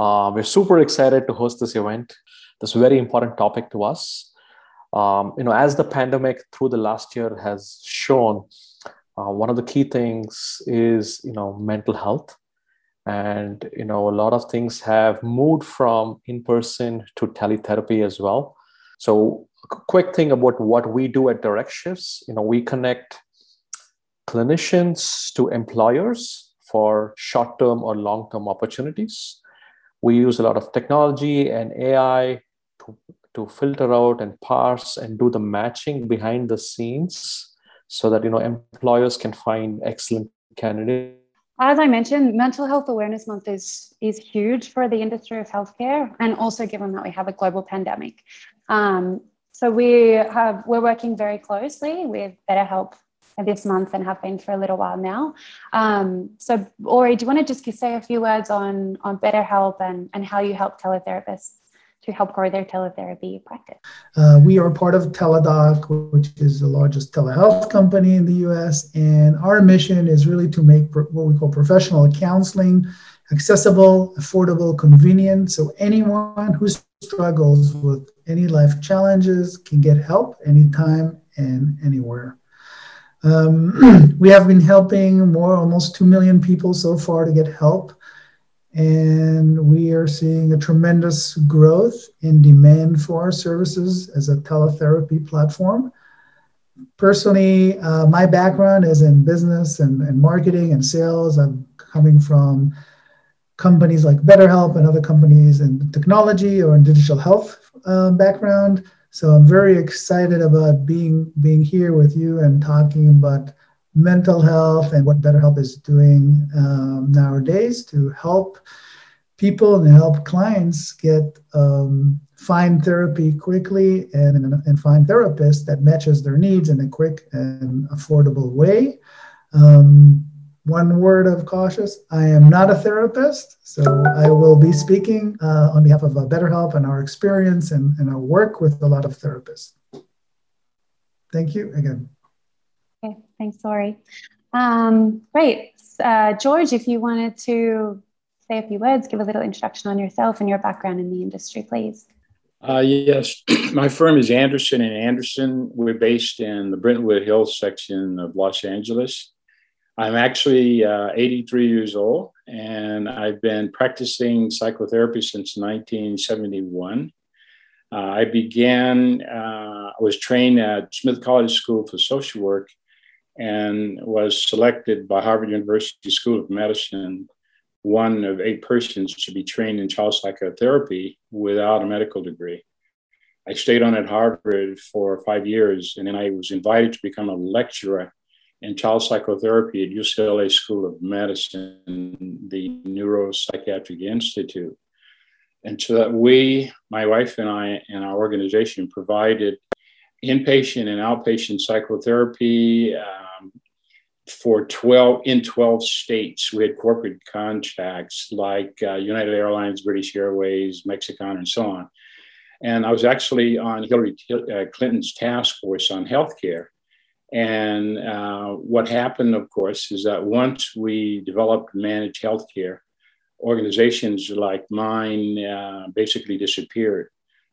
Uh, we're super excited to host this event. This very important topic to us. Um, you know, as the pandemic through the last year has shown, uh, one of the key things is you know mental health, and you know a lot of things have moved from in person to teletherapy as well. So, a quick thing about what we do at Direct Shifts. You know, we connect clinicians to employers for short-term or long-term opportunities we use a lot of technology and AI to, to filter out and parse and do the matching behind the scenes so that you know employers can find excellent candidates. As I mentioned, Mental Health Awareness Month is is huge for the industry of healthcare, and also given that we have a global pandemic. Um, so we have we're working very closely with BetterHelp this month and have been for a little while now. Um, so, Ori, do you want to just say a few words on, on BetterHelp and, and how you help teletherapists to help grow their teletherapy practice? Uh, we are part of Teladoc, which is the largest telehealth company in the US. And our mission is really to make pro- what we call professional counseling accessible, affordable, convenient. So anyone who struggles with any life challenges can get help anytime and anywhere. Um, we have been helping more, almost 2 million people so far to get help. And we are seeing a tremendous growth in demand for our services as a teletherapy platform. Personally, uh, my background is in business and, and marketing and sales. I'm coming from companies like BetterHelp and other companies in technology or in digital health uh, background. So I'm very excited about being being here with you and talking about mental health and what BetterHelp is doing um, nowadays to help people and help clients get um, find therapy quickly and, and find therapists that matches their needs in a quick and affordable way. Um, one word of cautious I am not a therapist, so I will be speaking uh, on behalf of uh, BetterHelp and our experience and, and our work with a lot of therapists. Thank you again. Okay, thanks, Ori. Um, great. Uh, George, if you wanted to say a few words, give a little introduction on yourself and your background in the industry, please. Uh, yes, my firm is Anderson and Anderson. We're based in the Brentwood Hills section of Los Angeles. I'm actually uh, 83 years old, and I've been practicing psychotherapy since 1971. Uh, I began, uh, I was trained at Smith College School for Social Work and was selected by Harvard University School of Medicine, one of eight persons to be trained in child psychotherapy without a medical degree. I stayed on at Harvard for five years, and then I was invited to become a lecturer in child psychotherapy at UCLA School of Medicine, the Neuropsychiatric Institute. And so that we, my wife and I, and our organization provided inpatient and outpatient psychotherapy um, for 12 in 12 states. We had corporate contracts like uh, United Airlines, British Airways, Mexicana, and so on. And I was actually on Hillary uh, Clinton's task force on healthcare. And uh, what happened, of course, is that once we developed managed healthcare, organizations like mine uh, basically disappeared.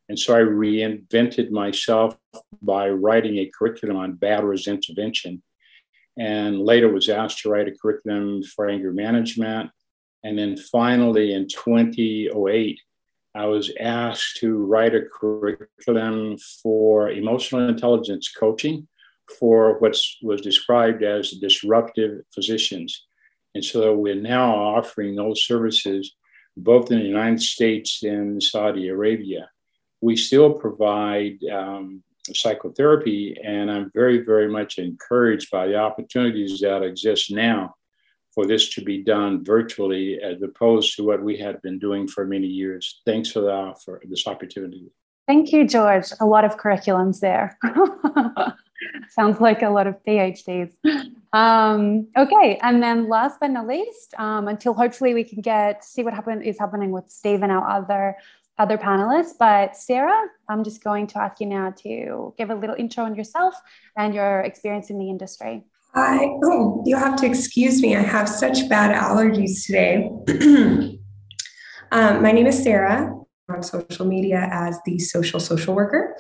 And so I reinvented myself by writing a curriculum on batterers intervention. And later was asked to write a curriculum for anger management. And then finally in 2008, I was asked to write a curriculum for emotional intelligence coaching for what was described as disruptive physicians. And so we're now offering those services both in the United States and Saudi Arabia. We still provide um, psychotherapy, and I'm very, very much encouraged by the opportunities that exist now for this to be done virtually as opposed to what we had been doing for many years. Thanks for, the, for this opportunity. Thank you, George. A lot of curriculums there. Sounds like a lot of PhDs. Um, okay, and then last but not least, um, until hopefully we can get see what happen is happening with Steve and our other other panelists. But Sarah, I'm just going to ask you now to give a little intro on yourself and your experience in the industry. Hi. Oh, you have to excuse me. I have such bad allergies today. Um, my name is Sarah on social media as the social social worker.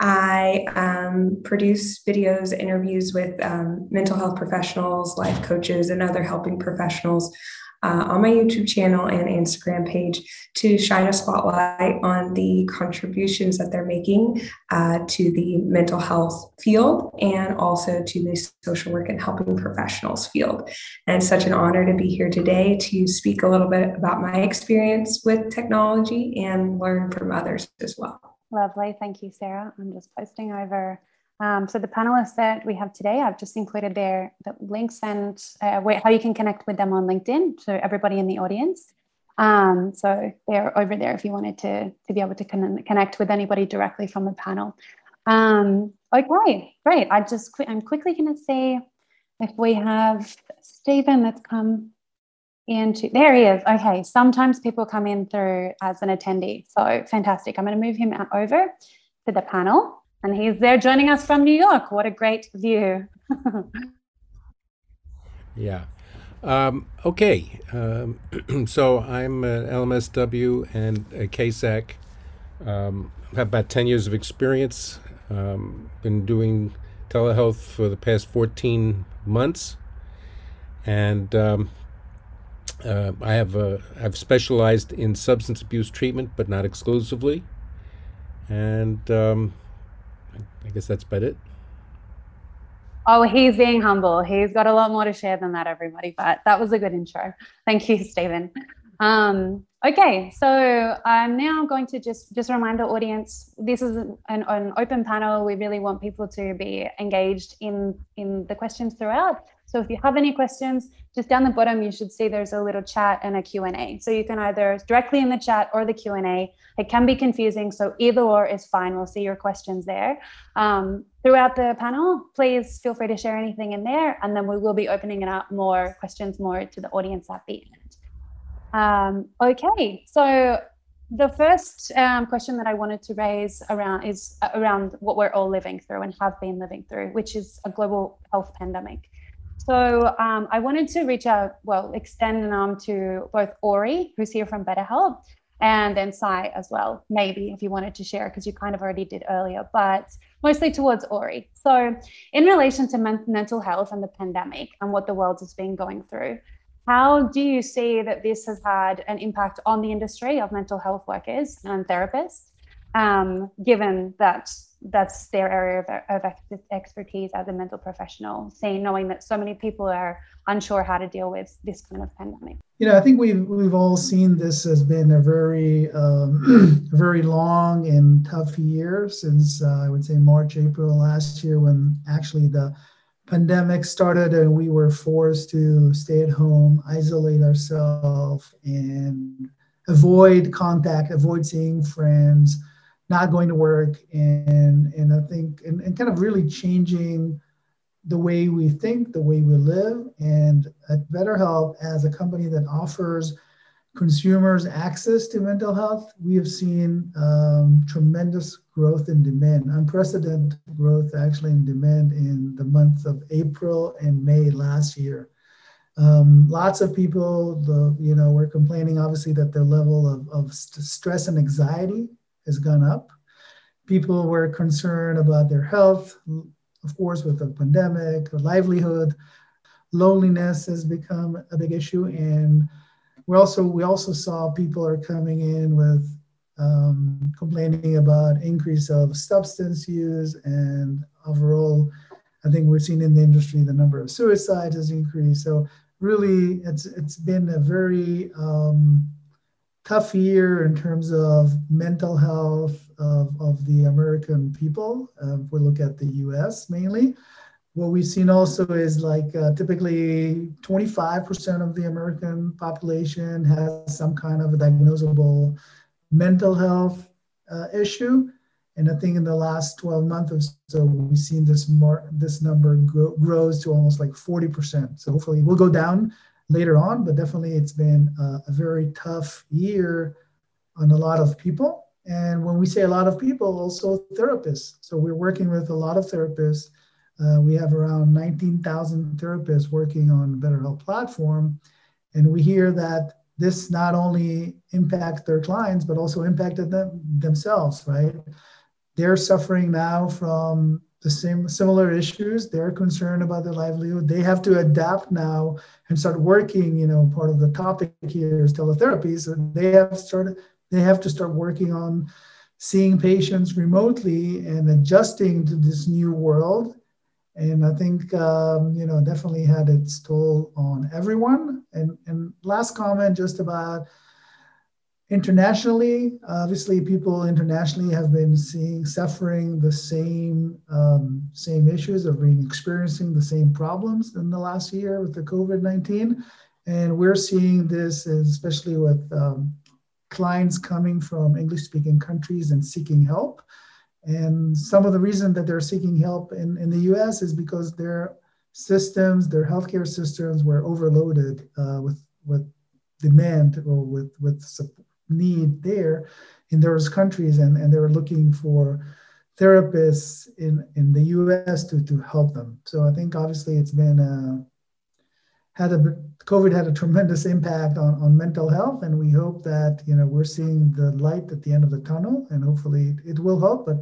I um, produce videos, interviews with um, mental health professionals, life coaches, and other helping professionals uh, on my YouTube channel and Instagram page to shine a spotlight on the contributions that they're making uh, to the mental health field and also to the social work and helping professionals field. And it's such an honor to be here today to speak a little bit about my experience with technology and learn from others as well. Lovely. Thank you, Sarah. I'm just posting over um, so the panelists that we have today, I've just included their the links and uh, where, how you can connect with them on LinkedIn to everybody in the audience. Um, so they're over there if you wanted to, to be able to con- connect with anybody directly from the panel. Um, okay, great. I just qu- I'm quickly going to say if we have Stephen that's come into there he is. Okay, sometimes people come in through as an attendee, so fantastic. I'm going to move him over to the panel. And he's there joining us from New York. What a great view. yeah. Um, okay. Um, so I'm an LMSW and a CASAC. Um, have about 10 years of experience. Um, been doing telehealth for the past 14 months. And um, uh, I have uh, I've specialized in substance abuse treatment, but not exclusively. And um, I guess that's about it. Oh, he's being humble. He's got a lot more to share than that, everybody. But that was a good intro. Thank you, Stephen. Um, okay, so I'm now going to just just remind the audience this is an, an open panel. We really want people to be engaged in in the questions throughout. So if you have any questions, just down the bottom, you should see there's a little chat and a Q&A. So you can either directly in the chat or the Q&A. It can be confusing, so either or is fine. We'll see your questions there. Um, throughout the panel, please feel free to share anything in there, and then we will be opening it up more questions more to the audience at the end. Um, okay, so the first um, question that I wanted to raise around is around what we're all living through and have been living through, which is a global health pandemic. So um, I wanted to reach out, well, extend an arm to both Ori, who's here from BetterHelp, and then Sai as well, maybe if you wanted to share, because you kind of already did earlier, but mostly towards Ori. So, in relation to men- mental health and the pandemic and what the world has been going through, how do you see that this has had an impact on the industry of mental health workers and therapists, um, given that that's their area of, of expertise as a mental professional, saying knowing that so many people are unsure how to deal with this kind of pandemic. You know, I think we've we've all seen this has been a very um, very long and tough year since uh, I would say March April last year when actually the pandemic started and we were forced to stay at home, isolate ourselves, and avoid contact, avoid seeing friends not going to work and and I think and, and kind of really changing the way we think, the way we live. And at BetterHelp, as a company that offers consumers access to mental health, we have seen um, tremendous growth in demand, unprecedented growth actually in demand in the month of April and May last year. Um, lots of people, the, you know, were complaining obviously that their level of, of st- stress and anxiety has gone up. People were concerned about their health, of course, with the pandemic, the livelihood. Loneliness has become a big issue, and we also we also saw people are coming in with um, complaining about increase of substance use and overall. I think we're seeing in the industry the number of suicides has increased. So really, it's it's been a very um, tough year in terms of mental health of, of the American people. Uh, if we look at the US mainly, what we've seen also is like uh, typically 25% of the American population has some kind of a diagnosable mental health uh, issue. And I think in the last 12 months or so, we've seen this more, this number grow, grows to almost like 40%. So hopefully we'll go down later on, but definitely it's been a, a very tough year on a lot of people. And when we say a lot of people, also therapists. So we're working with a lot of therapists. Uh, we have around 19,000 therapists working on BetterHelp platform. And we hear that this not only impacts their clients, but also impacted them themselves, right? They're suffering now from the same similar issues. They're concerned about their livelihood. They have to adapt now and start working. You know, part of the topic here is teletherapy. So they have started. They have to start working on seeing patients remotely and adjusting to this new world. And I think um, you know definitely had its toll on everyone. And and last comment just about internationally obviously people internationally have been seeing suffering the same um, same issues have been experiencing the same problems in the last year with the covid-19 and we're seeing this especially with um, clients coming from english speaking countries and seeking help. And some of the reason that they're seeking help in, in the us is because their systems their healthcare systems were overloaded uh, with with demand or with with support need there in those countries and, and they're looking for therapists in, in the US to, to help them. So I think obviously it's been uh, had a COVID had a tremendous impact on, on mental health, and we hope that you know we're seeing the light at the end of the tunnel, and hopefully it will help. But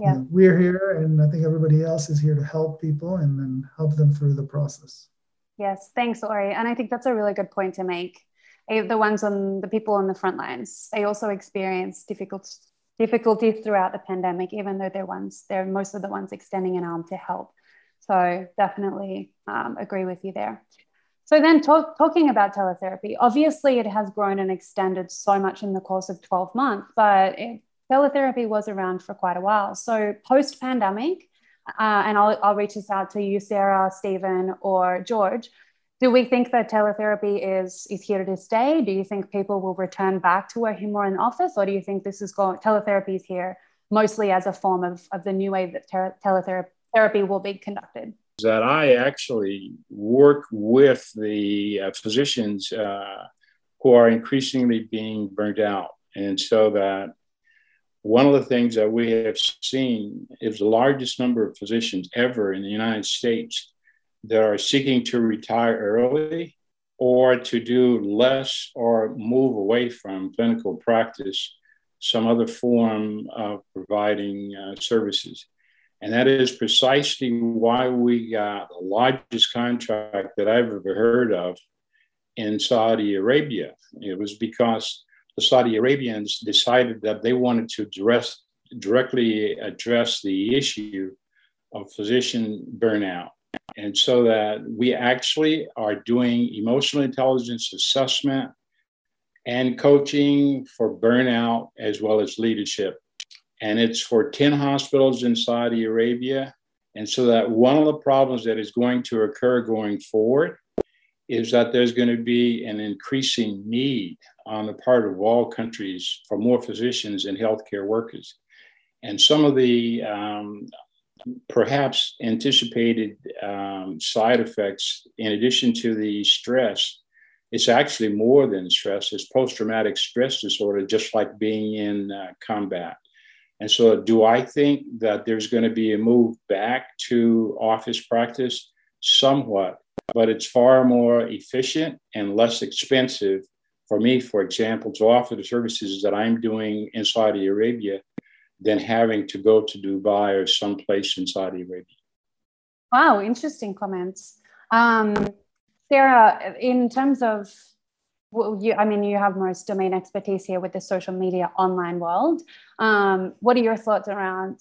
yeah. You know, we're here, and I think everybody else is here to help people and then help them through the process. Yes, thanks, Ori. And I think that's a really good point to make the ones on the people on the front lines, they also experience difficult difficulties throughout the pandemic, even though they're ones they're most of the ones extending an arm to help. So definitely um, agree with you there. So then talk, talking about teletherapy, obviously it has grown and extended so much in the course of 12 months, but it, teletherapy was around for quite a while. So post pandemic, uh, and I'll, I'll reach this out to you, Sarah, Stephen, or George do we think that teletherapy is is here to stay? Do you think people will return back to working more in office, or do you think this is going teletherapy is here mostly as a form of, of the new way that ter- teletherapy will be conducted? That I actually work with the uh, physicians uh, who are increasingly being burned out, and so that one of the things that we have seen is the largest number of physicians ever in the United States that are seeking to retire early or to do less or move away from clinical practice, some other form of providing uh, services. And that is precisely why we got the largest contract that I've ever heard of in Saudi Arabia. It was because the Saudi Arabians decided that they wanted to address, directly address the issue of physician burnout and so that we actually are doing emotional intelligence assessment and coaching for burnout as well as leadership. And it's for 10 hospitals in Saudi Arabia. And so that one of the problems that is going to occur going forward is that there's going to be an increasing need on the part of all countries for more physicians and healthcare workers. And some of the um, perhaps anticipated um, side effects in addition to the stress. It's actually more than stress it's post-traumatic stress disorder just like being in uh, combat. And so do i think that there's going to be a move back to office practice? Somewhat but it's far more efficient and less expensive for me for example to offer the services that i'm doing in saudi arabia than having to go to Dubai or someplace in Saudi Arabia. Wow, interesting comments. Um, Sarah, in terms of, well, you, I mean, you have most domain expertise here with the social media online world. Um, what are your thoughts around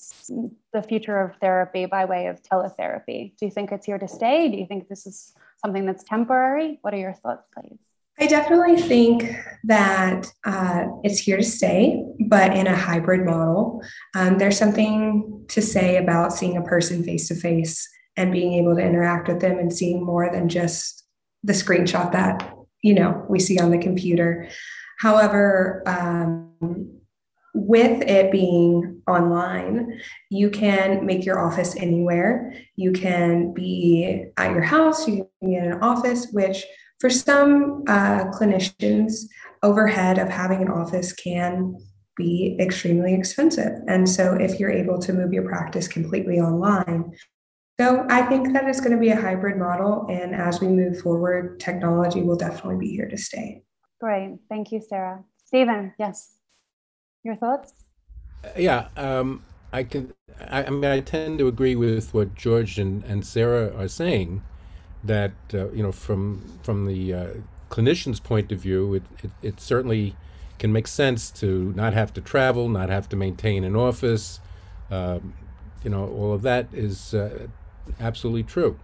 the future of therapy by way of teletherapy? Do you think it's here to stay? Do you think this is something that's temporary? What are your thoughts, please? I definitely think that uh, it's here to stay, but in a hybrid model. Um, there's something to say about seeing a person face to face and being able to interact with them and seeing more than just the screenshot that you know we see on the computer. However, um, with it being online, you can make your office anywhere. You can be at your house, you can be in an office, which for some uh, clinicians, overhead of having an office can be extremely expensive. And so, if you're able to move your practice completely online, So I think that it's going to be a hybrid model. And as we move forward, technology will definitely be here to stay. Great. Thank you, Sarah. Stephen, yes. Your thoughts? Yeah, um, I can. I, I, mean, I tend to agree with what George and, and Sarah are saying. That uh, you know, from from the uh, clinician's point of view, it, it, it certainly can make sense to not have to travel, not have to maintain an office. Um, you know, all of that is uh, absolutely true.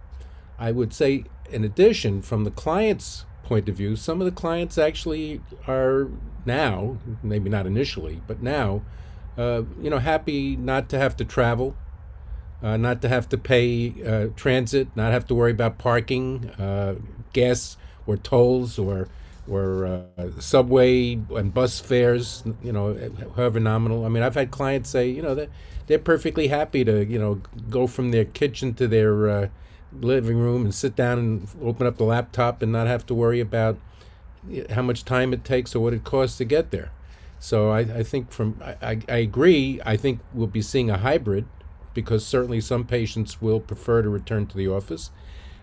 I would say, in addition, from the client's point of view, some of the clients actually are now, maybe not initially, but now, uh, you know, happy not to have to travel, uh, not to have to pay uh, transit, not have to worry about parking, uh, gas or tolls or or uh, subway and bus fares, you know, however nominal. I mean, I've had clients say, you know, that they're perfectly happy to, you know, go from their kitchen to their uh, living room and sit down and open up the laptop and not have to worry about how much time it takes or what it costs to get there. So I, I think from I, I agree. I think we'll be seeing a hybrid because certainly some patients will prefer to return to the office,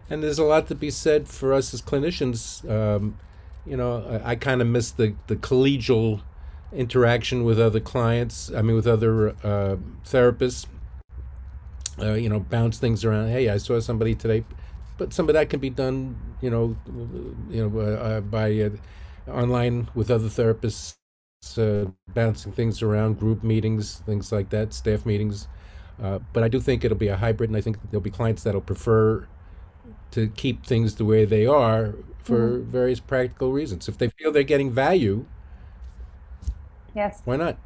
and there's a lot to be said for us as clinicians. Um, you know, I, I kind of miss the the collegial interaction with other clients. I mean, with other uh, therapists. Uh, you know, bounce things around. Hey, I saw somebody today, but some of that can be done. You know, you know, uh, uh by uh, online with other therapists, uh, bouncing things around, group meetings, things like that, staff meetings. But I do think it'll be a hybrid, and I think there'll be clients that'll prefer to keep things the way they are for mm-hmm. various practical reasons. If they feel they're getting value, yes, why not?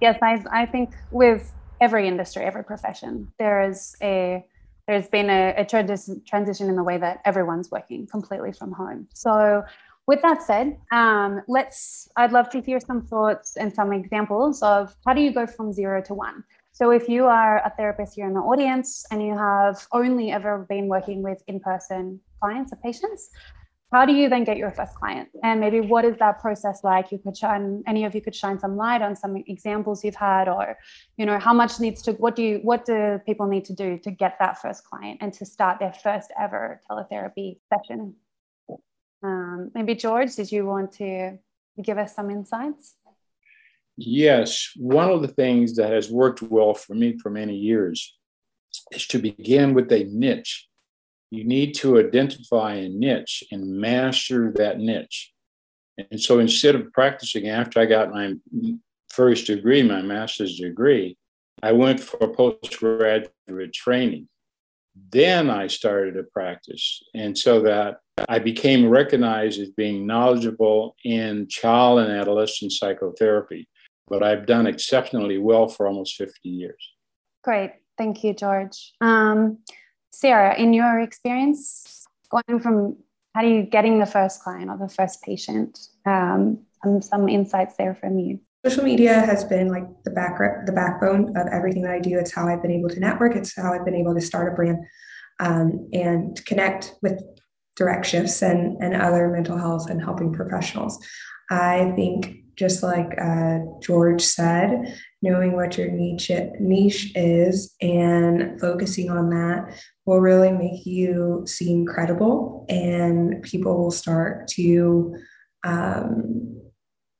Yes, I I think with every industry, every profession, there is a there's been a, a transition in the way that everyone's working completely from home. So with that said, um, let's I'd love to hear some thoughts and some examples of how do you go from zero to one. So if you are a therapist here in the audience and you have only ever been working with in-person clients or patients, how do you then get your first client? And maybe what is that process like? You could shine any of you could shine some light on some examples you've had or you know how much needs to what do you what do people need to do to get that first client and to start their first ever teletherapy session? Um, maybe george did you want to give us some insights yes one of the things that has worked well for me for many years is to begin with a niche you need to identify a niche and master that niche. And so instead of practicing after I got my first degree, my master's degree, I went for postgraduate training. Then I started to practice. And so that I became recognized as being knowledgeable in child and adolescent psychotherapy. But I've done exceptionally well for almost 50 years. Great. Thank you, George. Um, Sarah, in your experience, going from how do you getting the first client or the first patient, um, and some insights there from you. Social media has been like the back the backbone of everything that I do. It's how I've been able to network. It's how I've been able to start a brand um, and connect with direct shifts and, and other mental health and helping professionals. I think just like uh, George said, knowing what your niche niche is and focusing on that will really make you seem credible, and people will start to um,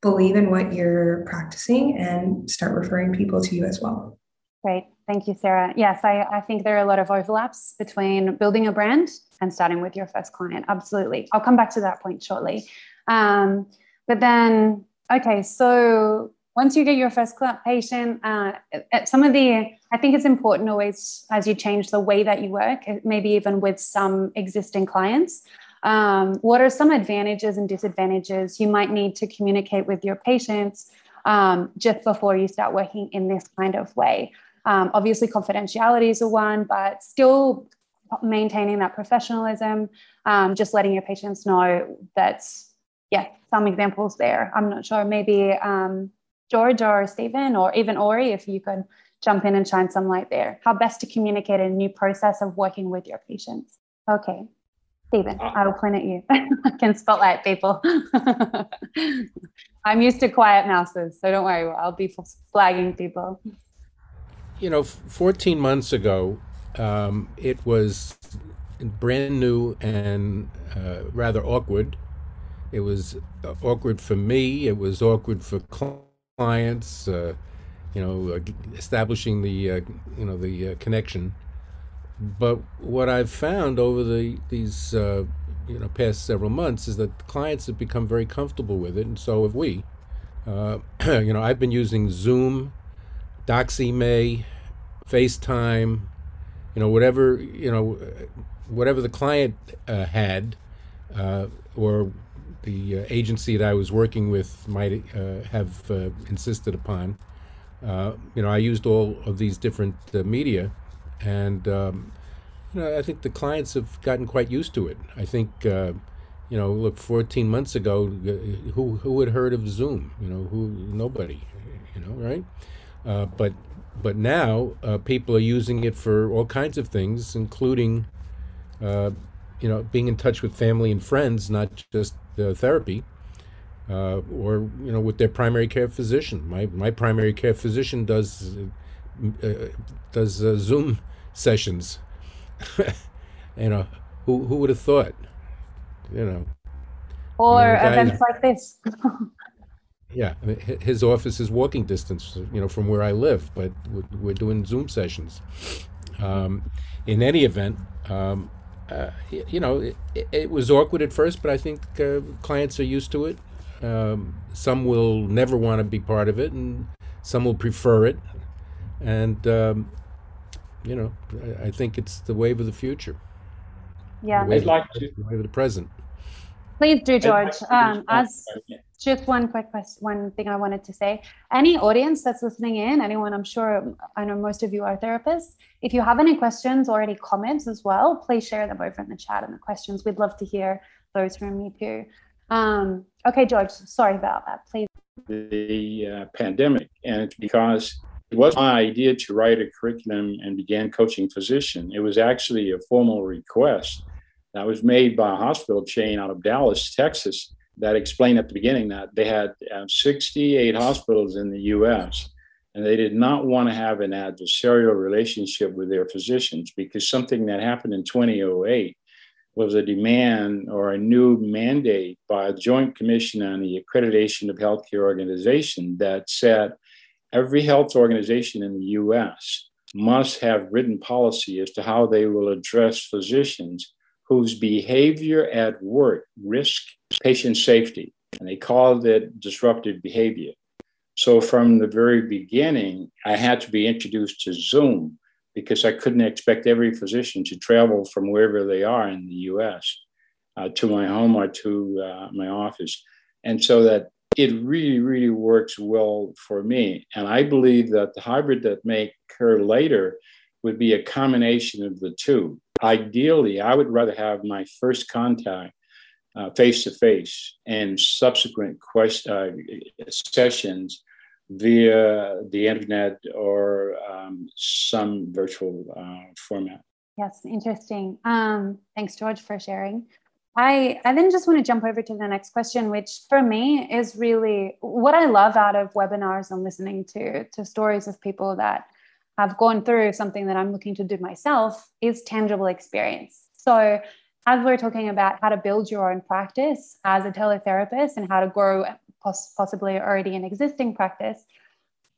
believe in what you're practicing and start referring people to you as well. Great. Thank you, Sarah. Yes, I, I think there are a lot of overlaps between building a brand and starting with your first client. Absolutely. I'll come back to that point shortly. Um, but then, okay, so once you get your first patient, uh, some of the, I think it's important always as you change the way that you work, maybe even with some existing clients. Um, what are some advantages and disadvantages you might need to communicate with your patients um, just before you start working in this kind of way? Um, obviously, confidentiality is a one, but still maintaining that professionalism, um, just letting your patients know that, yeah, some examples there. I'm not sure, maybe um, George or Stephen or even Ori, if you could jump in and shine some light there. How best to communicate a new process of working with your patients. Okay. Stephen, uh, I will point at you. I can spotlight people. I'm used to quiet mouses, so don't worry. I'll be flagging people. You know, 14 months ago, um, it was brand new and uh, rather awkward. It was uh, awkward for me. It was awkward for clients. Uh, you know, uh, establishing the uh, you know the uh, connection. But what I've found over the these you know past several months is that clients have become very comfortable with it, and so have we. you know, I've been using Zoom, Doxy.me, FaceTime, you know, whatever you know, whatever the client uh, had, uh, or the uh, agency that I was working with might uh, have uh, insisted upon. Uh, you know, I used all of these different media, and um, you know, I think the clients have gotten quite used to it. I think. you know, look, 14 months ago, who who had heard of Zoom? You know, who nobody. You know, right? but but now uh, people are using it for all kinds of things, including, uh, you know, being in touch with family and friends, not just uh, therapy, uh, or you know, with their primary care physician. My my primary care physician does uh, does Zoom sessions. you know, who who would have thought? You know, or you know, events like this. Yeah, I mean, his office is walking distance, you know, from where I live, but we're, doing Zoom sessions. Um, in any event, um, uh, you know, it, it, was awkward at first, but I think uh, clients are used to it. Um, some will never want to be part of it, and some will prefer it. And um, you know, I, I, think it's the wave of the future. Yeah, the wave, like of, the wave of the present. Please do, George. Um, as just one quick question, one thing I wanted to say. Any audience that's listening in, anyone, I'm sure, I know most of you are therapists. If you have any questions or any comments as well, please share them over in the chat and the questions. We'd love to hear those from you too. Um, okay, George, sorry about that. Please. The uh, pandemic, and it's because it was my idea to write a curriculum and began coaching physician. It was actually a formal request that was made by a hospital chain out of Dallas, Texas, that explained at the beginning that they had uh, 68 hospitals in the US and they did not want to have an adversarial relationship with their physicians because something that happened in 2008 was a demand or a new mandate by a joint commission on the accreditation of healthcare organization that said every health organization in the US must have written policy as to how they will address physicians whose behavior at work risk patient safety, and they called it disruptive behavior. So from the very beginning, I had to be introduced to Zoom because I couldn't expect every physician to travel from wherever they are in the US uh, to my home or to uh, my office. And so that it really, really works well for me. And I believe that the hybrid that may occur later would be a combination of the two. Ideally, I would rather have my first contact face to face and subsequent quest- uh, sessions via the internet or um, some virtual uh, format. Yes, interesting. Um, thanks, George, for sharing. I, I then just want to jump over to the next question, which for me is really what I love out of webinars and listening to, to stories of people that have gone through something that I'm looking to do myself is tangible experience. So, as we're talking about how to build your own practice as a teletherapist and how to grow poss- possibly already an existing practice,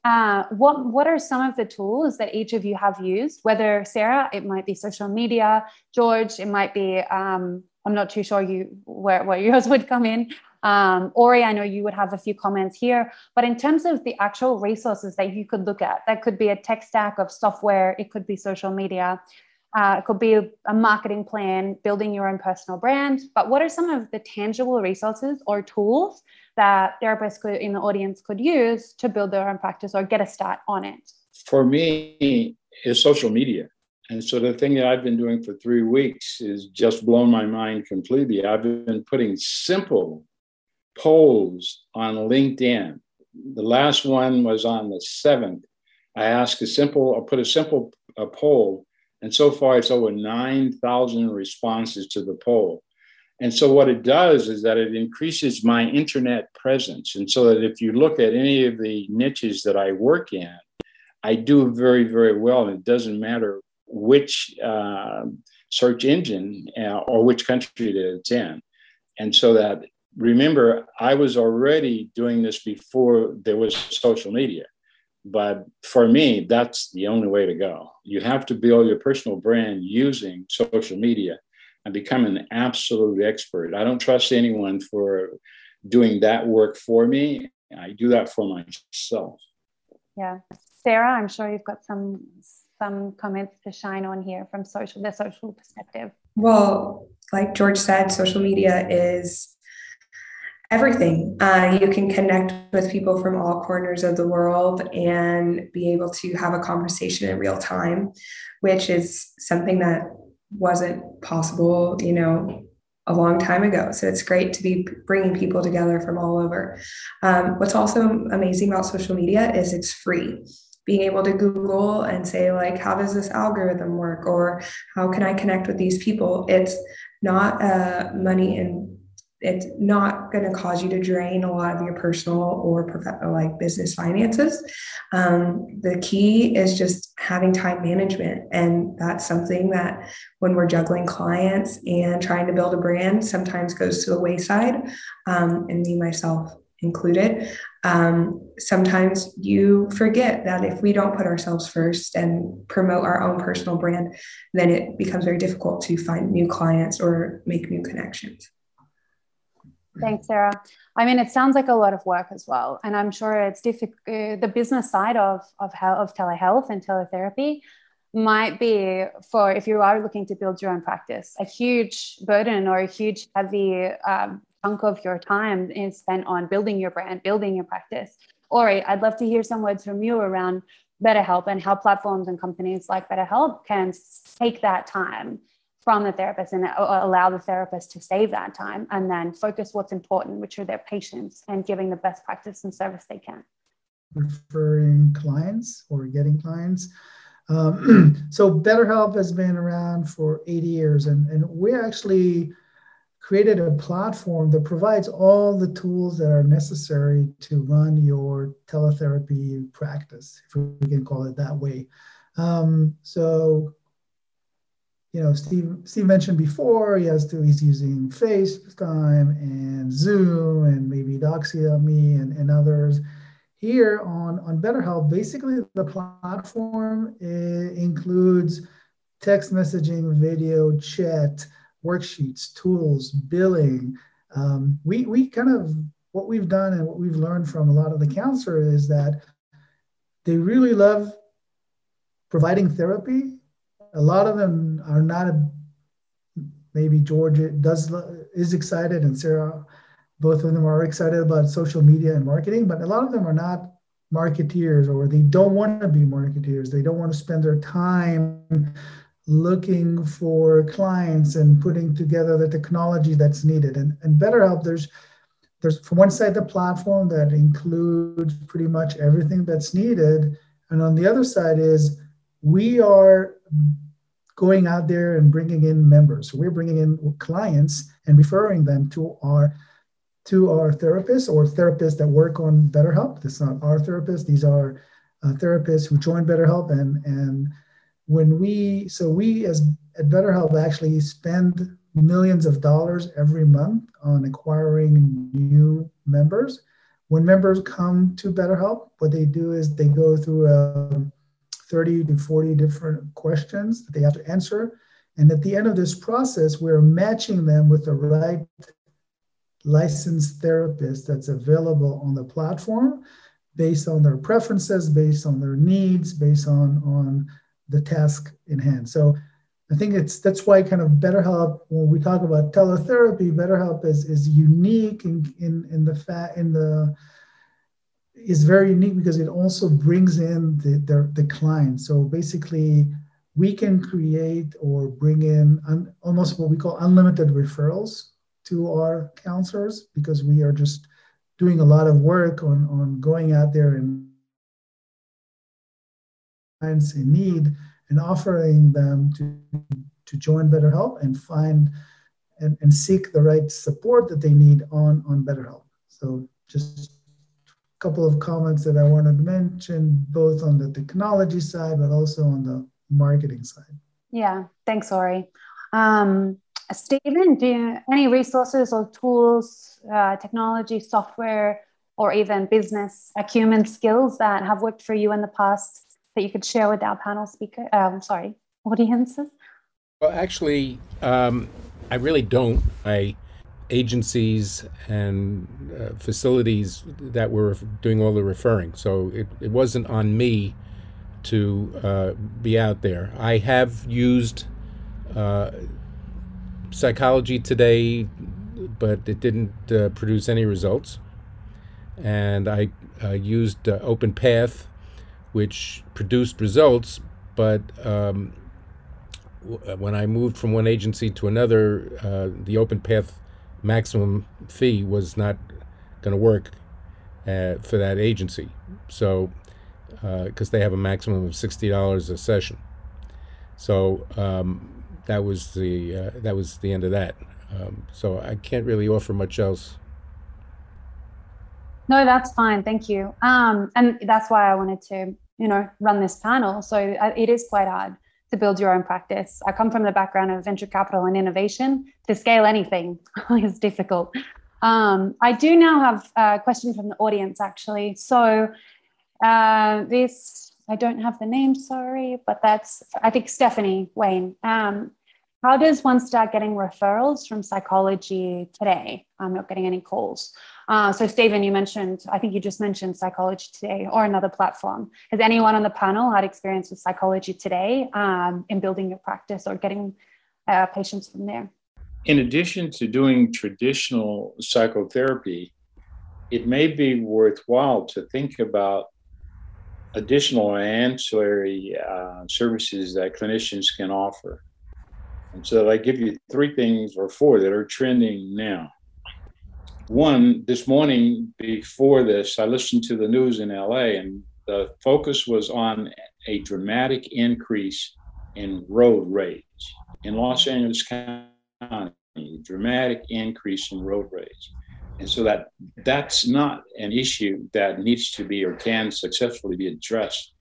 uh, what what are some of the tools that each of you have used? Whether Sarah, it might be social media. George, it might be. Um, I'm not too sure you where, where yours would come in. Um, Ori, I know you would have a few comments here, but in terms of the actual resources that you could look at, that could be a tech stack of software, it could be social media, uh, it could be a marketing plan, building your own personal brand. But what are some of the tangible resources or tools that therapists could, in the audience could use to build their own practice or get a start on it? For me, is social media. And so the thing that I've been doing for three weeks is just blown my mind completely. I've been putting simple polls on LinkedIn. The last one was on the 7th. I asked a simple, I put a simple a poll, and so far it's over 9,000 responses to the poll. And so what it does is that it increases my internet presence. And so that if you look at any of the niches that I work in, I do very, very well. And it doesn't matter which uh, search engine uh, or which country that it's in. And so that, remember, I was already doing this before there was social media. But for me, that's the only way to go. You have to build your personal brand using social media and become an absolute expert. I don't trust anyone for doing that work for me. I do that for myself. Yeah. Sarah, I'm sure you've got some some comments to shine on here from social the social perspective. Well, like George said, social media is everything. Uh, you can connect with people from all corners of the world and be able to have a conversation in real time, which is something that wasn't possible, you know, a long time ago. So it's great to be bringing people together from all over. Um, what's also amazing about social media is it's free. Being able to Google and say, like, how does this algorithm work? Or how can I connect with these people? It's not uh, money and it's not going to cause you to drain a lot of your personal or professional like business finances. Um, the key is just having time management and that's something that when we're juggling clients and trying to build a brand sometimes goes to the wayside um, and me myself included. Um, sometimes you forget that if we don't put ourselves first and promote our own personal brand then it becomes very difficult to find new clients or make new connections Thanks, Sarah. I mean, it sounds like a lot of work as well, and I'm sure it's difficult. Uh, the business side of of health, of telehealth and teletherapy might be for if you are looking to build your own practice, a huge burden or a huge heavy um, chunk of your time is spent on building your brand, building your practice. Ori, I'd love to hear some words from you around BetterHelp and how platforms and companies like BetterHelp can take that time from the therapist and allow the therapist to save that time and then focus what's important, which are their patients and giving the best practice and service they can. Referring clients or getting clients. Um, so BetterHelp has been around for 80 years, and, and we actually created a platform that provides all the tools that are necessary to run your teletherapy practice, if we can call it that way. Um, so you know, Steve Steve mentioned before he has to he's using FaceTime and Zoom and maybe Doxy.me and, and others. Here on on BetterHelp, basically the platform includes text messaging, video, chat, worksheets, tools, billing. Um, we we kind of what we've done and what we've learned from a lot of the counselors is that they really love providing therapy a lot of them are not a, maybe George does is excited and Sarah, both of them are excited about social media and marketing, but a lot of them are not marketeers or they don't want to be marketeers. They don't want to spend their time looking for clients and putting together the technology that's needed. And, and BetterHelp, there's there's from one side the platform that includes pretty much everything that's needed. And on the other side is we are going out there and bringing in members. We're bringing in clients and referring them to our to our therapists or therapists that work on BetterHelp. This is not our therapists; these are uh, therapists who join BetterHelp. And and when we so we as at BetterHelp actually spend millions of dollars every month on acquiring new members. When members come to BetterHelp, what they do is they go through a 30 to 40 different questions that they have to answer. And at the end of this process, we're matching them with the right licensed therapist that's available on the platform based on their preferences, based on their needs, based on, on the task in hand. So I think it's that's why kind of BetterHelp, when we talk about teletherapy, BetterHelp is, is unique in, in, in the fact in the is very unique because it also brings in the, the, the client. So basically, we can create or bring in un, almost what we call unlimited referrals to our counselors because we are just doing a lot of work on, on going out there and clients in need and offering them to, to join BetterHelp and find and, and seek the right support that they need on, on BetterHelp. So just couple of comments that I wanted to mention, both on the technology side, but also on the marketing side. Yeah, thanks, Ori. Um, Stephen, do you, any resources or tools, uh, technology, software, or even business acumen skills that have worked for you in the past that you could share with our panel speaker? Um, sorry, audiences. Well, actually, um, I really don't. I agencies and uh, facilities that were doing all the referring, so it, it wasn't on me to uh, be out there. I have used uh, psychology today, but it didn't uh, produce any results. And I used uh, OpenPath, which produced results, but um, when I moved from one agency to another, uh, the OpenPath maximum fee was not going to work uh, for that agency. So, because they have a maximum of sixty dollars a session, so um, that was the uh, that was the end of that. Um, so I can't really offer much else. No, that's fine. Thank you. Um, and that's why I wanted to, you know, run this panel. So it is quite hard to build your own practice. I come from the background of venture capital and innovation. To scale anything is difficult. Um, I do now have a question from the audience, actually. So uh, this, I don't have the name, sorry, but that's, I think, Stephanie Wayne. Um, how does one start getting referrals from psychology today? I'm not getting any calls. Uh, so, Stephen, you mentioned, I think you just mentioned Psychology Today or another platform. Has anyone on the panel had experience with Psychology Today um, in building your practice or getting uh, patients from there? In addition to doing traditional psychotherapy, it may be worthwhile to think about additional ancillary uh, services that clinicians can offer. And so I give you three things or four that are trending now. One, this morning before this, I listened to the news in LA, and the focus was on a dramatic increase in road rage. In Los Angeles County, dramatic increase in road rage. And so that that's not an issue that needs to be or can successfully be addressed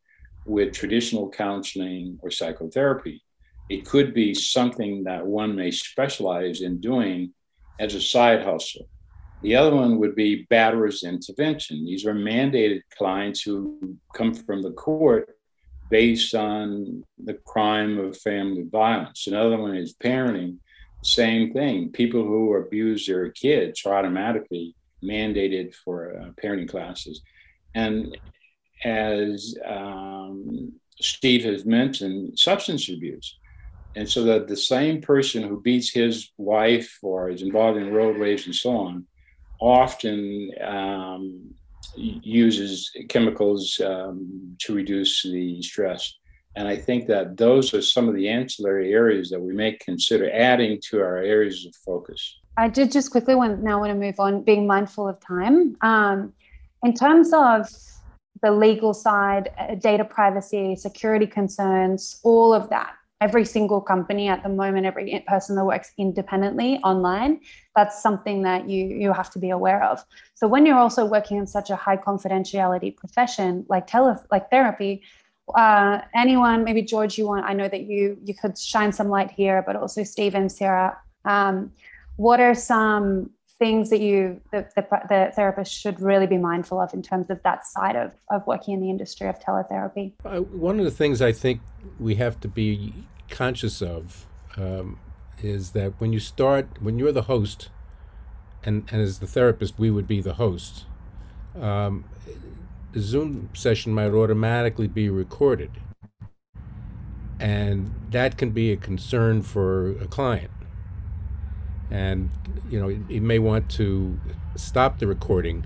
with traditional counseling or psychotherapy. It could be something that one may specialize in doing as a side hustle. The other one would be batterers intervention. These are mandated clients who come from the court based on the crime of family violence. Another one is parenting. Same thing. People who abuse their kids are automatically mandated for uh, parenting classes. And as um, Steve has mentioned, substance abuse. And so that the same person who beats his wife or is involved in road rage and so on often um, uses chemicals um, to reduce the stress. And I think that those are some of the ancillary areas that we may consider adding to our areas of focus. I did just quickly want now want to move on, being mindful of time. Um, in terms of the legal side, uh, data privacy, security concerns, all of that every single company at the moment, every person that works independently online, that's something that you you have to be aware of. So when you're also working in such a high confidentiality profession like tele like therapy, uh, anyone, maybe George, you want? I know that you you could shine some light here, but also Stephen, Sarah. Um, what are some things that you the, the, the, therapist should really be mindful of in terms of that side of, of working in the industry of teletherapy. Uh, one of the things i think we have to be conscious of um, is that when you start when you're the host and, and as the therapist we would be the host um, the zoom session might automatically be recorded. And that can be a concern for a client and you know you may want to stop the recording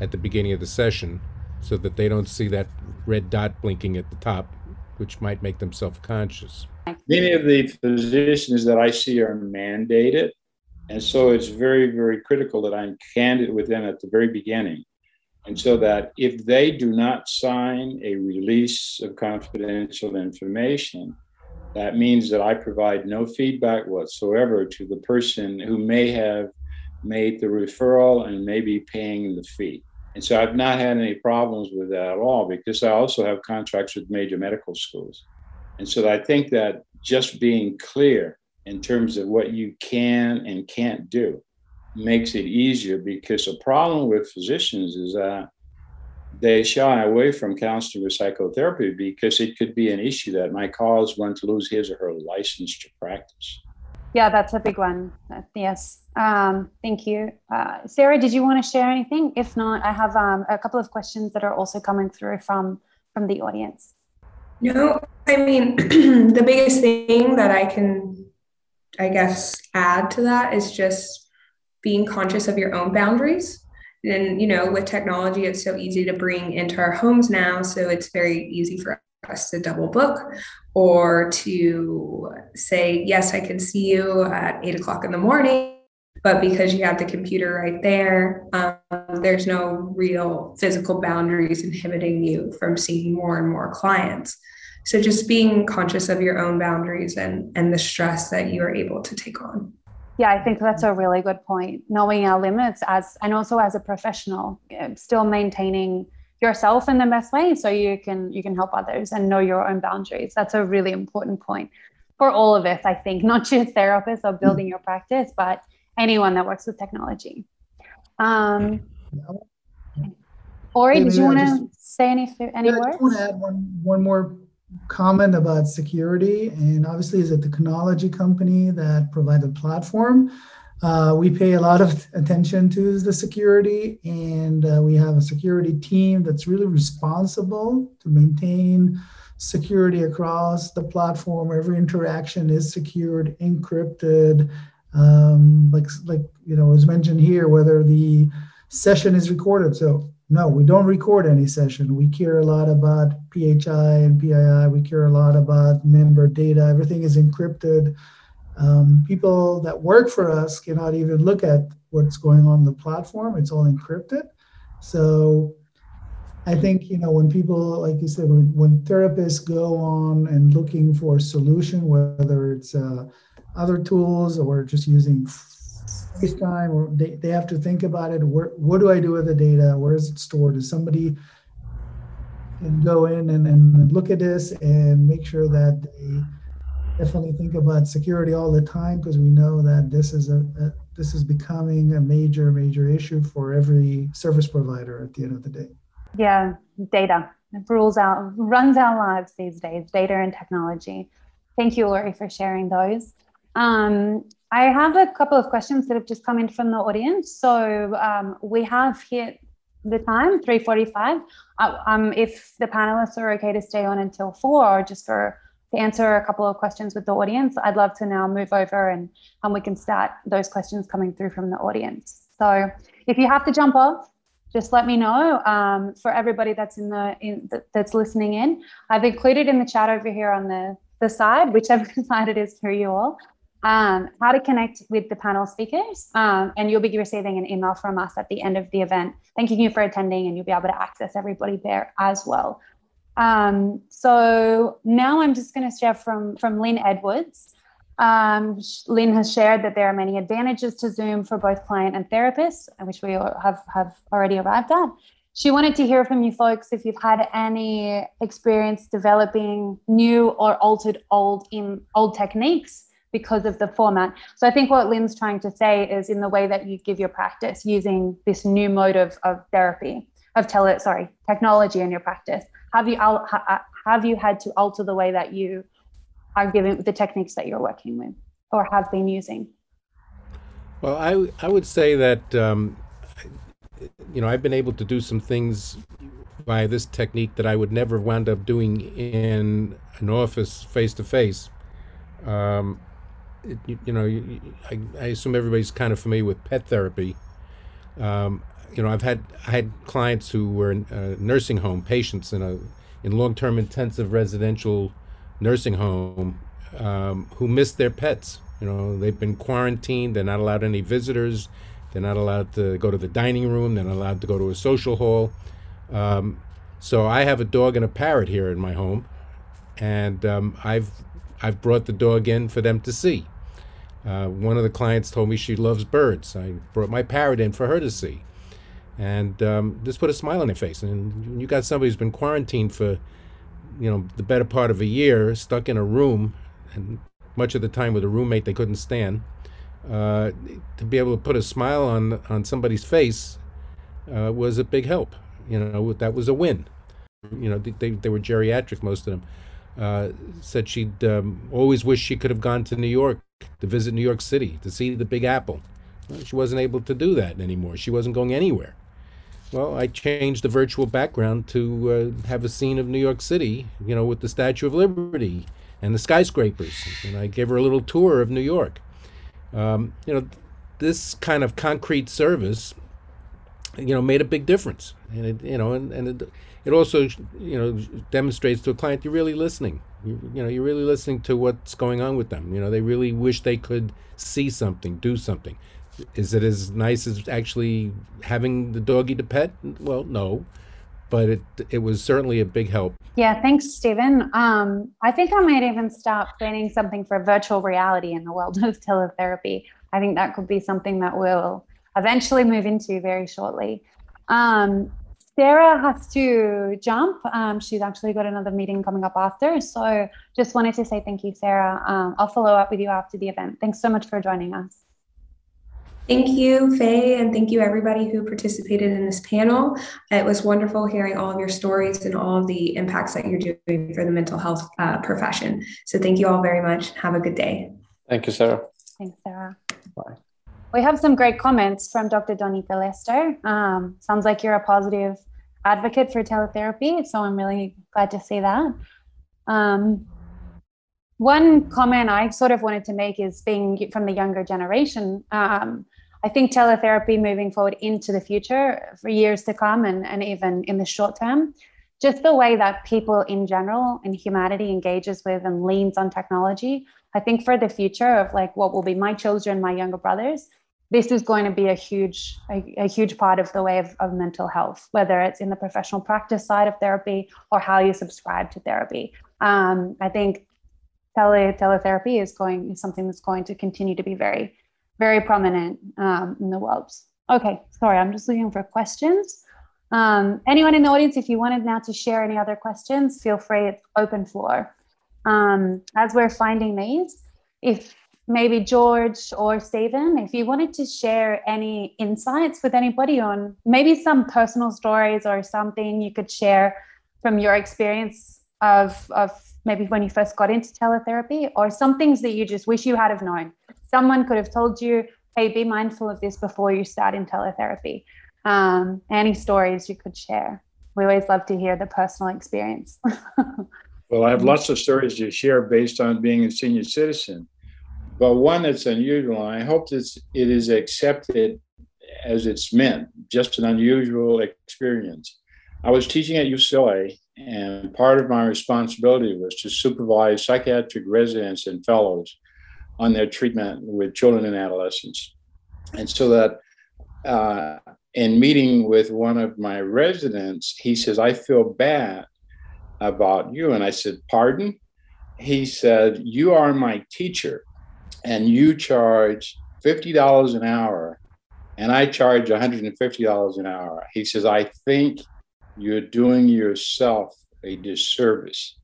at the beginning of the session so that they don't see that red dot blinking at the top which might make them self-conscious many of the physicians that i see are mandated and so it's very very critical that i'm candid with them at the very beginning. And so that if they do not sign a release of confidential information that means that I provide no feedback whatsoever to the person who may have made the referral and may be paying the fee. And so I've not had any problems with that at all because I also have contracts with major medical schools. And so I think that just being clear in terms of what you can and can't do makes it easier because the problem with physicians is that they shy away from counseling or psychotherapy because it could be an issue that might cause one to lose his or her license to practice. Yeah, that's a big one. Yes. Um, thank you. Uh, Sarah, did you want to share anything? If not, I have um, a couple of questions that are also coming through from from the audience. No, I mean, the biggest thing that I can, I guess, add to that is just being conscious of your own boundaries. And, you know, with technology, it's so easy to bring into our homes now. So it's very easy for us to double book or to say, yes, I can see you at eight o'clock in the morning. But because you have the computer right there, um, there's no real physical boundaries inhibiting you from seeing more and more clients. So just being conscious of your own boundaries and, and the stress that you are able to take on. Yeah, I think that's a really good point. Knowing our limits as and also as a professional, eh, still maintaining yourself in the best way so you can you can help others and know your own boundaries. That's a really important point for all of us, I think, not just therapists or building your practice, but anyone that works with technology. Um, Ori, did you want to say any any yeah, words? I want to add one one more comment about security, and obviously, is it the technology company that provided the platform? Uh, we pay a lot of attention to the security, and uh, we have a security team that's really responsible to maintain security across the platform. Every interaction is secured, encrypted. Um, like like you know, was mentioned here, whether the session is recorded. So no, we don't record any session. We care a lot about PHI and PII. We care a lot about member data. Everything is encrypted. Um, people that work for us cannot even look at what's going on the platform. It's all encrypted. So I think you know when people, like you said, when, when therapists go on and looking for a solution, whether it's uh, other tools or just using FaceTime, or they, they have to think about it. Where, what do I do with the data? Where is it stored? Is somebody can go in and, and look at this and make sure that they definitely think about security all the time because we know that this is a, a this is becoming a major major issue for every service provider at the end of the day. Yeah, data it rules out runs our lives these days. Data and technology. Thank you, Lori, for sharing those. Um, I have a couple of questions that have just come in from the audience. So um, we have hit the time, 3.45. Uh, um, if the panelists are okay to stay on until four or just for to answer a couple of questions with the audience, I'd love to now move over and, and we can start those questions coming through from the audience. So if you have to jump off, just let me know. Um, for everybody that's in the in that's listening in, I've included in the chat over here on the the side, whichever side it is for you all, um, how to connect with the panel speakers. Um, and you'll be receiving an email from us at the end of the event, thanking you for attending, and you'll be able to access everybody there as well. Um, so now I'm just going to share from, from Lynn Edwards. Um, Lynn has shared that there are many advantages to Zoom for both client and therapist, which we have, have already arrived at. She wanted to hear from you folks if you've had any experience developing new or altered old in old techniques because of the format. So I think what Lynn's trying to say is in the way that you give your practice using this new mode of, of therapy, of tele, sorry, technology in your practice. Have you have you had to alter the way that you are giving the techniques that you're working with or have been using? Well, I I would say that um, you know I've been able to do some things by this technique that I would never have wound up doing in an office face to face you, you, know, you, I, I, assume everybody's kind of familiar with pet therapy. Um, you know, I've had I had clients who were in uh, nursing home patients in a in long-term intensive residential nursing home um, who missed their pets. You know, they've been quarantined. They're not allowed any visitors. They're not allowed to go to the dining room. They're not allowed to go to a social hall. Um, so I have a dog and a parrot here in my home, and um, I've I've brought the dog in for them to see. Uh, one of the clients told me she loves birds. I brought my parrot in for her to see. And um, just put a smile on her face. And you got somebody who's been quarantined for you know, the better part of a year stuck in a room, and much of the time with a roommate they couldn't stand. Uh, to be able to put a smile on on somebody's face uh, was a big help. You know, that was a win. You know, they they were geriatric, most of them. Uh, said she'd um, always wished she could have gone to New York to visit New York City to see the Big Apple. Well, she wasn't able to do that anymore. She wasn't going anywhere. Well, I changed the virtual background to uh, have a scene of New York City, you know, with the Statue of Liberty and the skyscrapers. And I gave her a little tour of New York. Um, you know, this kind of concrete service, you know, made a big difference. And it, you know, and, and it, it also, you know, demonstrates to a client you're really listening. You, you know, you're really listening to what's going on with them. You know, they really wish they could see something, do something. Is it as nice as actually having the doggy to pet? Well, no, but it it was certainly a big help. Yeah, thanks, Stephen. Um, I think I might even start planning something for virtual reality in the world of teletherapy. I think that could be something that we'll eventually move into very shortly. Um, Sarah has to jump. Um, she's actually got another meeting coming up after. So just wanted to say thank you, Sarah. Um, I'll follow up with you after the event. Thanks so much for joining us. Thank you, Faye, and thank you everybody who participated in this panel. It was wonderful hearing all of your stories and all of the impacts that you're doing for the mental health uh, profession. So thank you all very much. Have a good day. Thank you, Sarah. Thanks, Sarah. Bye. We have some great comments from Dr. Donika Lester. Um, sounds like you're a positive advocate for teletherapy, so I'm really glad to see that. Um, one comment I sort of wanted to make is being from the younger generation. Um, I think teletherapy moving forward into the future for years to come and, and even in the short term, just the way that people in general and humanity engages with and leans on technology, I think for the future of like what will be my children, my younger brothers, this is going to be a huge a, a huge part of the way of, of mental health, whether it's in the professional practice side of therapy or how you subscribe to therapy. Um, I think tele teletherapy is going is something that's going to continue to be very very prominent um, in the world. Okay, sorry, I'm just looking for questions. Um, anyone in the audience, if you wanted now to share any other questions, feel free, it's open floor. Um, as we're finding these, if maybe George or Stephen, if you wanted to share any insights with anybody on maybe some personal stories or something you could share from your experience of, of maybe when you first got into teletherapy or some things that you just wish you had have known someone could have told you, hey, be mindful of this before you start in teletherapy. Um, any stories you could share? We always love to hear the personal experience. well, I have lots of stories to share based on being a senior citizen, but one that's unusual, and I hope it is accepted as it's meant, just an unusual experience. I was teaching at UCLA, and part of my responsibility was to supervise psychiatric residents and fellows on their treatment with children and adolescents. And so that uh, in meeting with one of my residents, he says, I feel bad about you. And I said, Pardon? He said, You are my teacher and you charge $50 an hour and I charge $150 an hour. He says, I think you're doing yourself a disservice.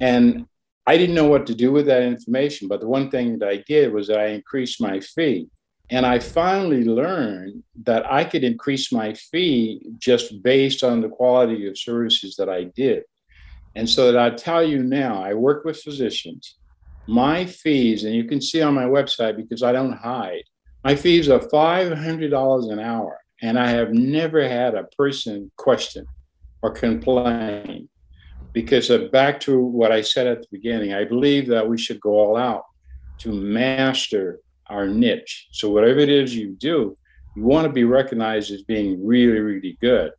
And I didn't know what to do with that information, but the one thing that I did was I increased my fee. And I finally learned that I could increase my fee just based on the quality of services that I did. And so that I tell you now, I work with physicians. My fees, and you can see on my website because I don't hide, my fees are $500 an hour. And I have never had a person question or complain because uh, back to what I said at the beginning, I believe that we should go all out to master our niche. So whatever it is you do, you want to be recognized as being really, really good.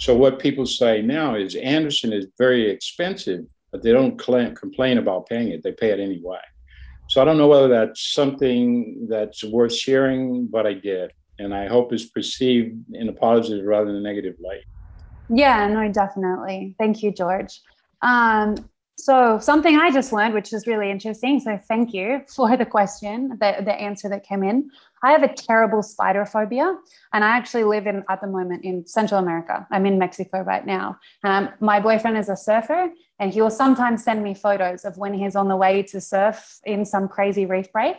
So what people say now is Anderson is very expensive, but they don't complain about paying it. They pay it anyway. So I don't know whether that's something that's worth sharing, but I did. And I hope it's perceived in a positive rather than a negative light. Yeah, no, definitely. Thank you, George. Um, so something I just learned, which is really interesting. So thank you for the question, the, the answer that came in. I have a terrible spider phobia, and I actually live in at the moment in Central America. I'm in Mexico right now. Um, my boyfriend is a surfer, And he will sometimes send me photos of when he's on the way to surf in some crazy reef break.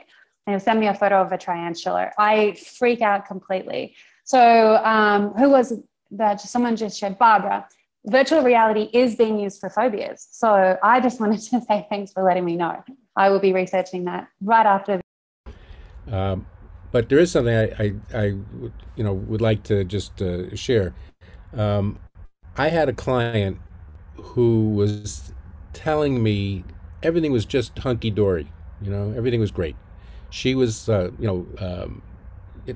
And he'll send me a photo of a tarantula. I freak out completely. So, um, who was that? Someone just shared, Barbara. Virtual reality is being used for phobias. So, I just wanted to say thanks for letting me know. I will be researching that right after. Um, but there is something I, I, I, you know, would like to just uh, share. Um, I had a client who was telling me everything was just hunky dory. You know, everything was great. She was, uh, you know, um,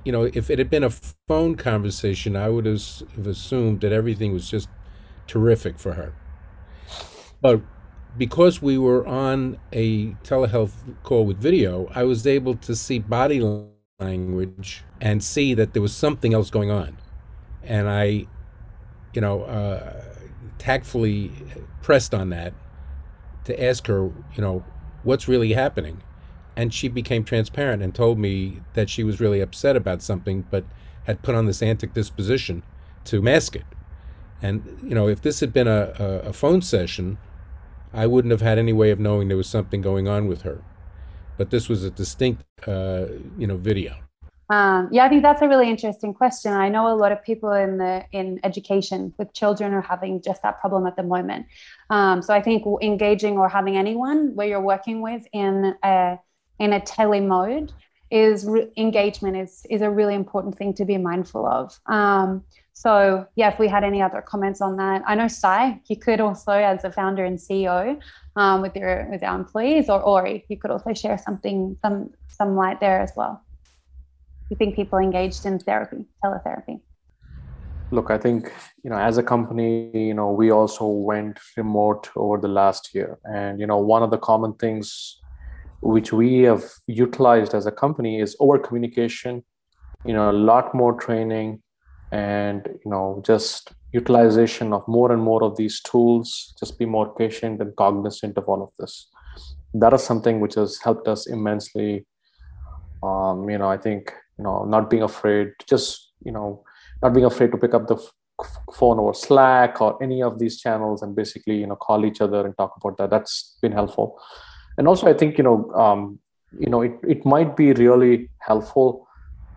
you know, if it had been a phone conversation, I would have assumed that everything was just terrific for her. But because we were on a telehealth call with video, I was able to see body language and see that there was something else going on. And I, you know, uh, tactfully pressed on that to ask her, you know, what's really happening. And she became transparent and told me that she was really upset about something, but had put on this antic disposition to mask it. And, you know, if this had been a, a, a phone session, I wouldn't have had any way of knowing there was something going on with her. But this was a distinct, uh, you know, video. Um, yeah, I think that's a really interesting question. I know a lot of people in the in education with children are having just that problem at the moment. Um, so I think engaging or having anyone where you're working with in a in a tele mode is re- engagement is is a really important thing to be mindful of. Um, so yeah, if we had any other comments on that, I know Sai, you could also, as a founder and CEO, um, with your with our employees, or Ori, you could also share something some some light there as well keeping people engaged in therapy, teletherapy? Look, I think, you know, as a company, you know, we also went remote over the last year. And, you know, one of the common things which we have utilized as a company is over communication, you know, a lot more training and, you know, just utilization of more and more of these tools, just be more patient and cognizant of all of this. That is something which has helped us immensely. Um, you know, I think know not being afraid just you know not being afraid to pick up the f- phone or slack or any of these channels and basically you know call each other and talk about that. That's been helpful. And also i think you know um, you know it, it might be really helpful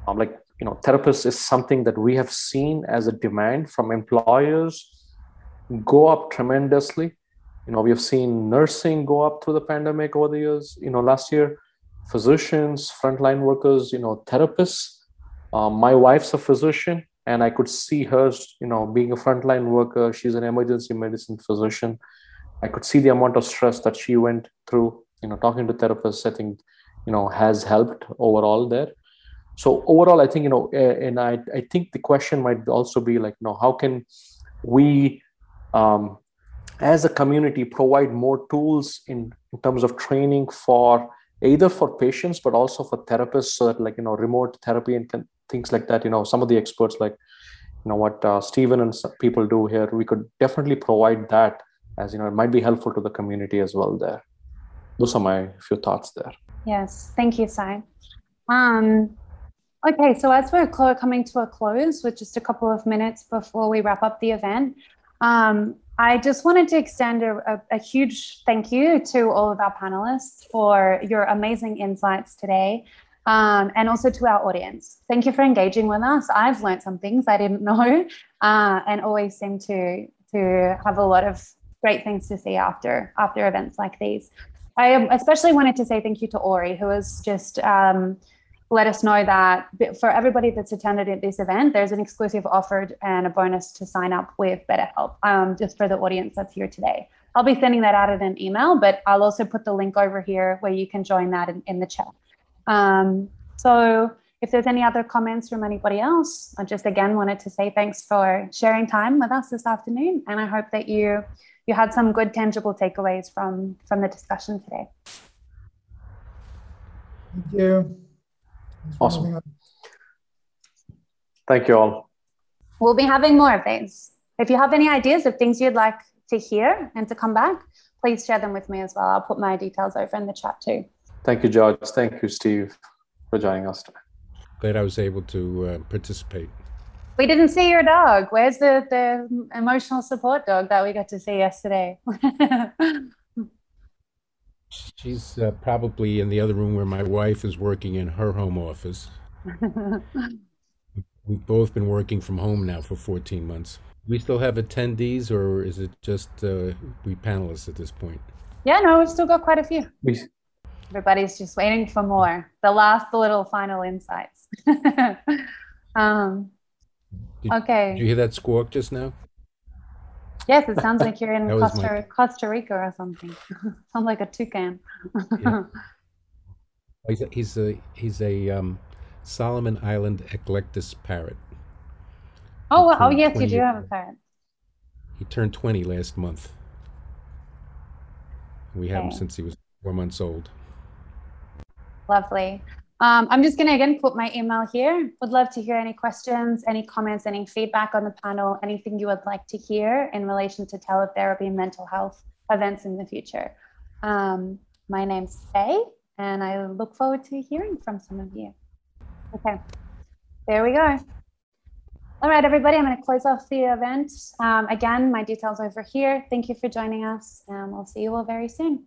um, like you know therapists is something that we have seen as a demand from employers go up tremendously. You know we have seen nursing go up through the pandemic over the years. You know last year physicians, frontline workers, you know, therapists. Um, my wife's a physician, and I could see her, you know, being a frontline worker. She's an emergency medicine physician. I could see the amount of stress that she went through. You know, talking to therapists, I think, you know, has helped overall there. So overall, I think you know, and I I think the question might also be like, you know, how can we um, as a community provide more tools in, in terms of training for either for patients but also for therapists so that like you know remote therapy and th- things like that. You know some of the experts like you know what uh, stephen and people do here we could definitely provide that as you know it might be helpful to the community as well there. Those are my few thoughts there. Yes. Thank you sai um okay so as we're coming to a close with just a couple of minutes before we wrap up the event um, I just wanted to extend a, a, a, huge thank you to all of our panelists for your amazing insights today. Um, and also to our audience. Thank you for engaging with us. I've learned some things I didn't know uh, and always seem to, to have a lot of great things to say after, after events like these. I especially wanted to say thank you to Ori, who was just um, let us know that for everybody that's attended at this event, there's an exclusive offer and a bonus to sign up with BetterHelp, um, just for the audience that's here today. I'll be sending that out in an email, but I'll also put the link over here where you can join that in, in the chat. Um, so if there's any other comments from anybody else, I just again wanted to say thanks for sharing time with us this afternoon. And I hope that you you had some good tangible takeaways from from the discussion today. Thank you. Awesome. Thank you all. We'll be having more of these. If you have any ideas of things you'd like to hear and to come back, please share them with me as well. I'll put my details over in the chat too. Thank you, George. Thank you, Steve, for joining us today. Glad I was able to uh, participate. We didn't see your dog. Where's the, the emotional support dog that we got to see yesterday? She's uh, probably in the other room where my wife is working in her home office. We've both been working from home now for 14 months. We still have attendees, or is it just uh, we panelists at this point? yeah, no, we've still got quite a few. We, Everybody's just waiting for more. The last little final insights. um, Did- okay. Did you hear that squawk just now? Yes, it sounds like you're in Costa, my- Costa Rica or something. sounds like a toucan. Yeah. He's a, he's a he's a um, Solomon Island eclectus parrot. oh, well, oh, yes, you do have a parrot. He turned 20 last month. We had him since he was four months old. Lovely. Um, I'm just going to again put my email here. Would love to hear any questions, any comments, any feedback on the panel, anything you would like to hear in relation to teletherapy and mental health events in the future. Um, my name's Faye, and I look forward to hearing from some of you. Okay, there we go. All right, everybody, I'm going to close off the event. Um, again, my details over here. Thank you for joining us, and we'll see you all very soon.